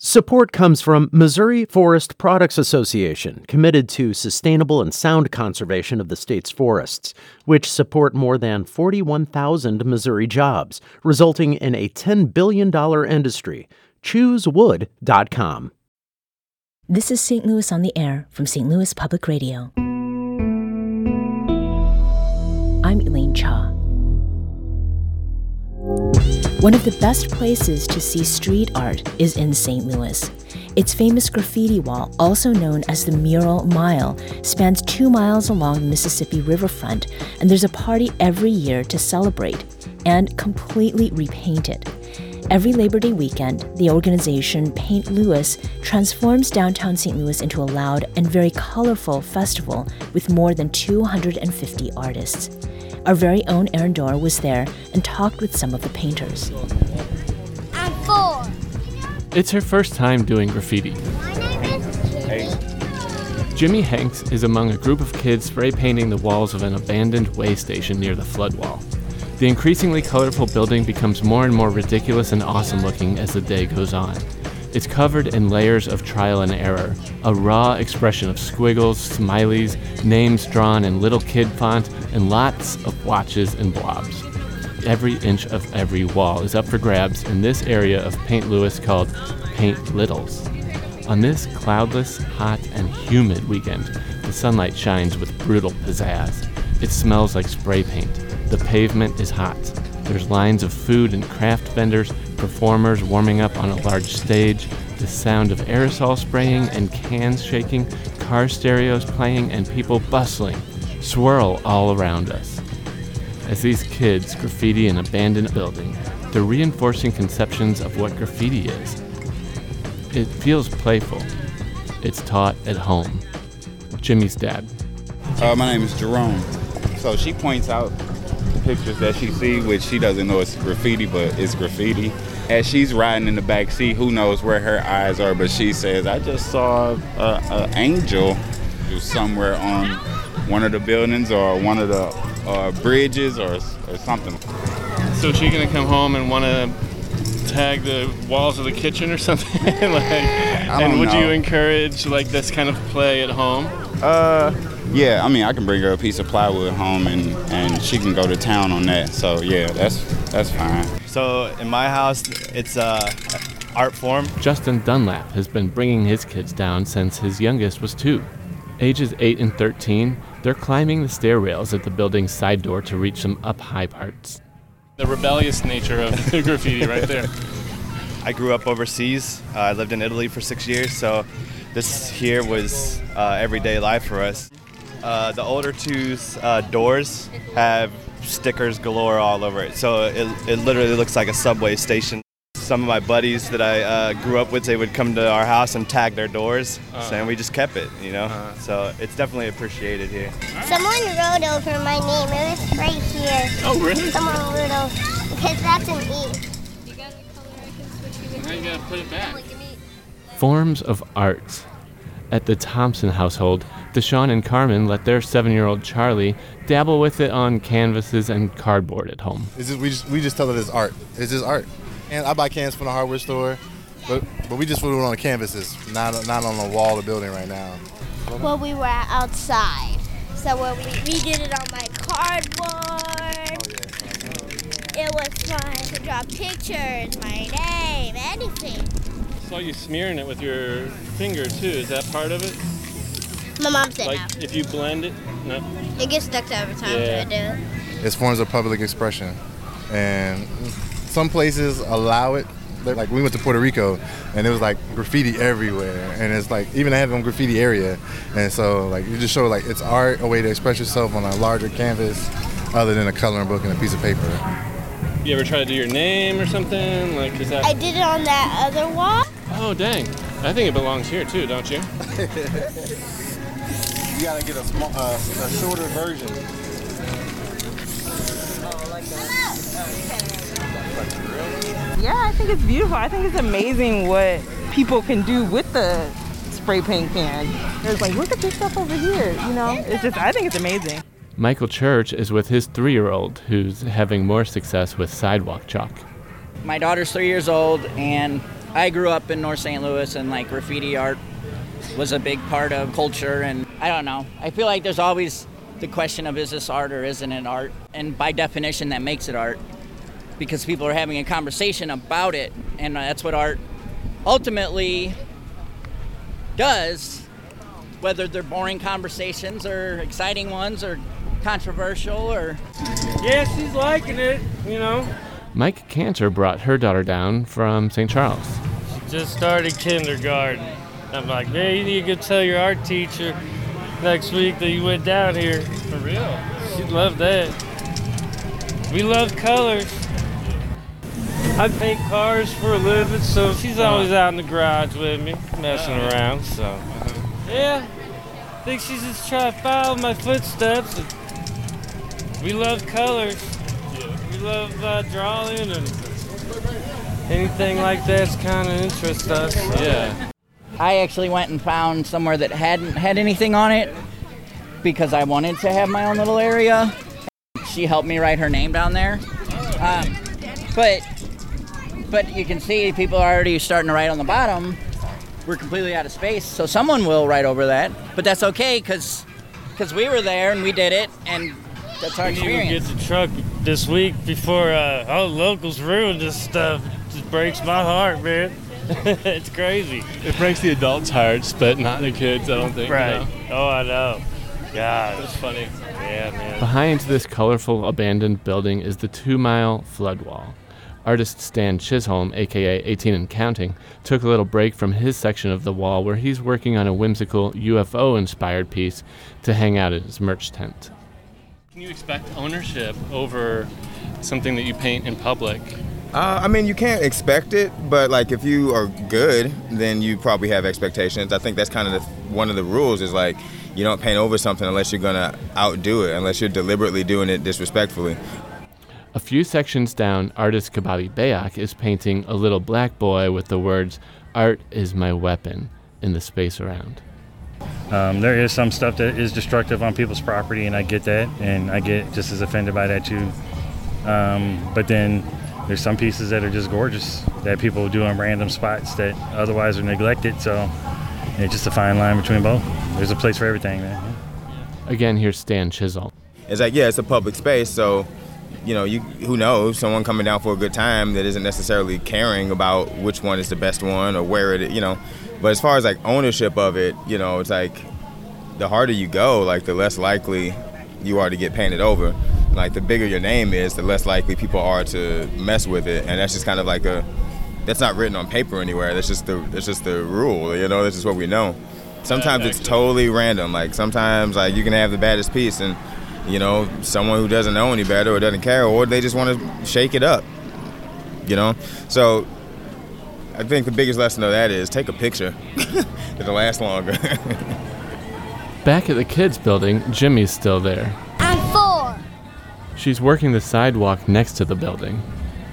Support comes from Missouri Forest Products Association, committed to sustainable and sound conservation of the state's forests, which support more than 41,000 Missouri jobs, resulting in a $10 billion industry. ChooseWood.com. This is St. Louis on the Air from St. Louis Public Radio. I'm Elaine Cha. One of the best places to see street art is in St. Louis. Its famous graffiti wall, also known as the Mural Mile, spans two miles along the Mississippi riverfront, and there's a party every year to celebrate and completely repaint it. Every Labor Day weekend, the organization Paint Louis transforms downtown St. Louis into a loud and very colorful festival with more than 250 artists. Our very own Aaron Doerr was there and talked with some of the painters. I'm four. It's her first time doing graffiti. My name is Jimmy Hanks is among a group of kids spray painting the walls of an abandoned weigh station near the flood wall. The increasingly colorful building becomes more and more ridiculous and awesome looking as the day goes on. It's covered in layers of trial and error, a raw expression of squiggles, smileys, names drawn in little kid font, and lots of watches and blobs. Every inch of every wall is up for grabs in this area of Paint Louis called Paint Littles. On this cloudless, hot, and humid weekend, the sunlight shines with brutal pizzazz. It smells like spray paint. The pavement is hot. There's lines of food and craft vendors, performers warming up on a large stage, the sound of aerosol spraying and cans shaking, car stereos playing, and people bustling swirl all around us. As these kids graffiti an abandoned building, they're reinforcing conceptions of what graffiti is. It feels playful. It's taught at home. Jimmy's dad. Uh, my name is Jerome. So she points out pictures that she sees, which she doesn't know it's graffiti, but it's graffiti. As she's riding in the back seat, who knows where her eyes are, but she says, "I just saw an angel somewhere on one of the buildings or one of the uh, bridges or, or something." So she gonna come home and want to tag the walls of the kitchen or something? like, and would you encourage like this kind of play at home? Uh, yeah, I mean, I can bring her a piece of plywood home and, and she can go to town on that. So yeah, that's that's fine. So in my house, it's a art form. Justin Dunlap has been bringing his kids down since his youngest was two. Ages 8 and 13, they're climbing the stair rails at the building's side door to reach some up high parts. The rebellious nature of graffiti right there. I grew up overseas. Uh, I lived in Italy for six years, so this here was uh, everyday life for us. Uh, the older two's uh, doors have stickers galore all over it, so it, it literally looks like a subway station. Some of my buddies that I uh, grew up with, they would come to our house and tag their doors, so, and we just kept it, you know. So it's definitely appreciated here. Someone wrote over my name. It was right here. Oh, really? Someone wrote over because that's an E. Now you gotta put it back. Forms of art. At the Thompson household, Deshaun and Carmen let their seven year old Charlie dabble with it on canvases and cardboard at home. It's just we just we just tell it it's art. It's just art. And I buy cans from the hardware store, but but we just put it on the canvases, not not on the wall of the building right now. Well, we were outside. So when we, we did it on my cardboard. Oh, it was fun to draw pictures, my name, anything. I Saw you smearing it with your finger too. Is that part of it? My mom said Like no. if you blend it? No. It gets stuck to every time Yeah. I do it. It's forms of public expression, and some places allow it. Like we went to Puerto Rico, and it was like graffiti everywhere, and it's like even they have a graffiti area, and so like you just show like it's art, a way to express yourself on a larger canvas, other than a coloring book and a piece of paper. You ever try to do your name or something? Like is that I did it on that other wall. Oh dang. I think it belongs here too, don't you? You gotta get a small, uh, a shorter version. Yeah, I think it's beautiful. I think it's amazing what people can do with the spray paint can. It's like, look at this stuff over here. You know, it's just, I think it's amazing. Michael Church is with his three year old who's having more success with sidewalk chalk. My daughter's three years old, and I grew up in North St. Louis and like graffiti art was a big part of culture and I don't know. I feel like there's always the question of is this art or isn't it art? And by definition that makes it art because people are having a conversation about it and that's what art ultimately does whether they're boring conversations or exciting ones or controversial or Yeah, she's liking it, you know. Mike Cantor brought her daughter down from St. Charles. She just started kindergarten. I'm like, man, you need to go tell your art teacher next week that you went down here. For real? She'd love that. We love colors. I paint cars for a living, so she's always out in the garage with me, messing around. So, yeah, I think she's just trying to follow my footsteps. We love colors. We love uh, drawing and anything like that's kind of interests us. Yeah. I actually went and found somewhere that hadn't had anything on it because I wanted to have my own little area. She helped me write her name down there. Um, but but you can see people are already starting to write on the bottom. We're completely out of space, so someone will write over that. But that's okay because because we were there and we did it, and that's our We didn't even experience. get the truck this week before uh, all the locals ruined this stuff. It just breaks my heart, man. it's crazy. It breaks the adults' hearts, but not the kids, I don't think. you Right. know? Oh, I know. God. it's funny. Yeah, man. Behind this colorful abandoned building is the two mile flood wall. Artist Stan Chisholm, aka 18 and Counting, took a little break from his section of the wall where he's working on a whimsical UFO inspired piece to hang out at his merch tent. Can you expect ownership over something that you paint in public? Uh, I mean, you can't expect it, but like if you are good, then you probably have expectations. I think that's kind of the, one of the rules is like you don't paint over something unless you're gonna outdo it, unless you're deliberately doing it disrespectfully. A few sections down, artist Kabali Bayak is painting a little black boy with the words, Art is my weapon, in the space around. Um, there is some stuff that is destructive on people's property, and I get that, and I get just as offended by that too. Um, but then there's some pieces that are just gorgeous that people do on random spots that otherwise are neglected. So it's just a fine line between both. There's a place for everything, man. Again, here's Stan Chisholm. It's like yeah, it's a public space, so you know, you who knows, someone coming down for a good time that isn't necessarily caring about which one is the best one or where it, you know. But as far as like ownership of it, you know, it's like the harder you go, like the less likely you are to get painted over. Like the bigger your name is, the less likely people are to mess with it, and that's just kind of like a that's not written on paper anywhere. That's just the that's just the rule, you know. That's just what we know. Sometimes it's totally random. Like sometimes like you can have the baddest piece and you know someone who doesn't know any better or doesn't care or they just want to shake it up. You know, so I think the biggest lesson of that is take a picture. It'll last longer. Back at the kids' building, Jimmy's still there. I'm four. She's working the sidewalk next to the building.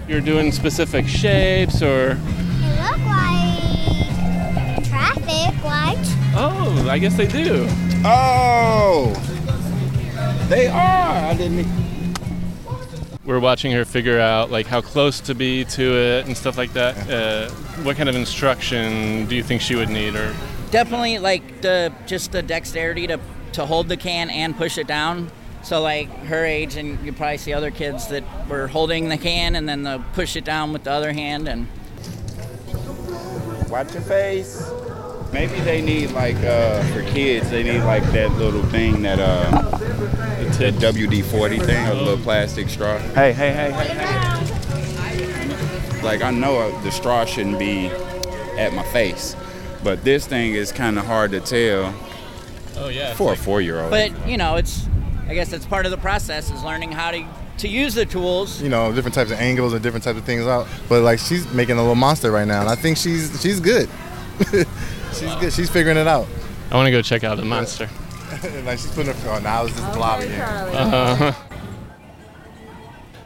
You're doing specific shapes or. They look like traffic lights. Oh, I guess they do. Oh, they are. I didn't. We're watching her figure out like how close to be to it and stuff like that. Uh, what kind of instruction do you think she would need, or Definitely like the just the dexterity to to hold the can and push it down. So like her age, and you probably see other kids that were holding the can and then the push it down with the other hand and. Watch your face. Maybe they need like uh, for kids, they need like that little thing that uh, the WD-40 thing, a little plastic straw. Hey, hey, hey, hey, hey. Like I know uh, the straw shouldn't be at my face, but this thing is kind of hard to tell oh yeah, for a four-year-old. But you know, it's I guess that's part of the process is learning how to to use the tools. you know, different types of angles and different types of things out. But like she's making a little monster right now, and I think she's she's good. she's good. She's figuring it out. I want to go check out the monster. like she's putting her. Oh, now it's just blob again. Uh,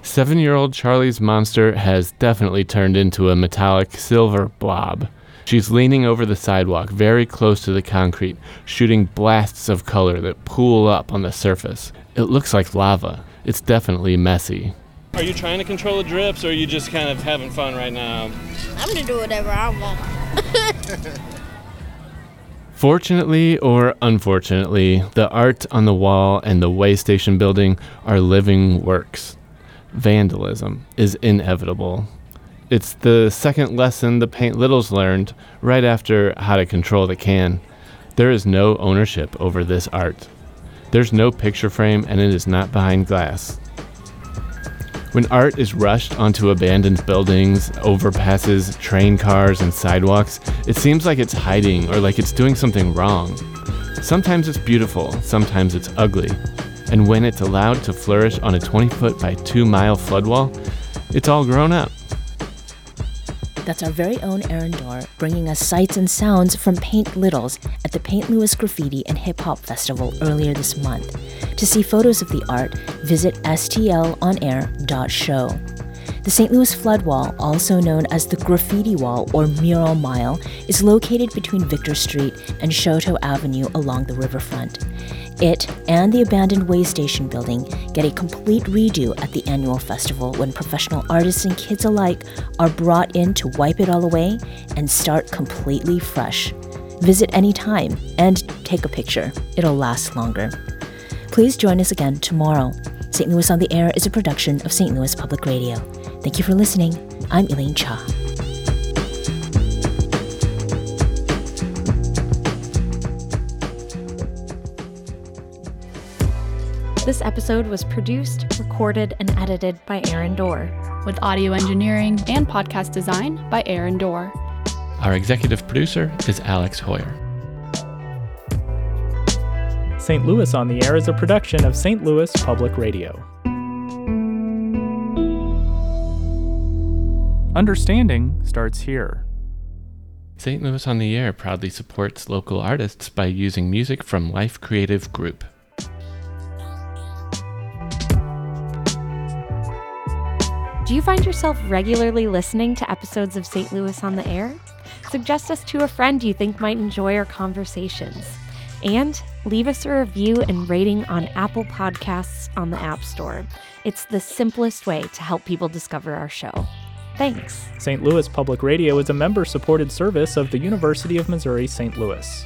Seven year old Charlie's monster has definitely turned into a metallic silver blob. She's leaning over the sidewalk very close to the concrete, shooting blasts of color that pool up on the surface. It looks like lava. It's definitely messy. Are you trying to control the drips or are you just kind of having fun right now? I'm gonna do whatever I want. Fortunately or unfortunately, the art on the wall and the weigh station building are living works. Vandalism is inevitable. It's the second lesson the Paint Littles learned right after how to control the can. There is no ownership over this art. There's no picture frame and it is not behind glass. When art is rushed onto abandoned buildings, overpasses, train cars, and sidewalks, it seems like it's hiding or like it's doing something wrong. Sometimes it's beautiful, sometimes it's ugly. And when it's allowed to flourish on a 20 foot by 2 mile flood wall, it's all grown up. That's our very own Aaron Doerr bringing us sights and sounds from Paint Littles at the Paint Louis Graffiti and Hip Hop Festival earlier this month. To see photos of the art, visit stlonair.show. The St. Louis Flood Wall, also known as the Graffiti Wall or Mural Mile, is located between Victor Street and Chouteau Avenue along the riverfront. It and the abandoned weigh station building get a complete redo at the annual festival when professional artists and kids alike are brought in to wipe it all away and start completely fresh. Visit anytime and take a picture, it'll last longer. Please join us again tomorrow. St. Louis on the Air is a production of St. Louis Public Radio. Thank you for listening. I'm Elaine Cha. This episode was produced, recorded, and edited by Aaron Doerr. with audio engineering and podcast design by Aaron Doerr. Our executive producer is Alex Hoyer. St. Louis on the Air is a production of St. Louis Public Radio. Understanding starts here. St. Louis on the Air proudly supports local artists by using music from Life Creative Group. Do you find yourself regularly listening to episodes of St. Louis on the Air? Suggest us to a friend you think might enjoy our conversations. And leave us a review and rating on Apple Podcasts on the App Store. It's the simplest way to help people discover our show. Thanks. St. Louis Public Radio is a member supported service of the University of Missouri St. Louis.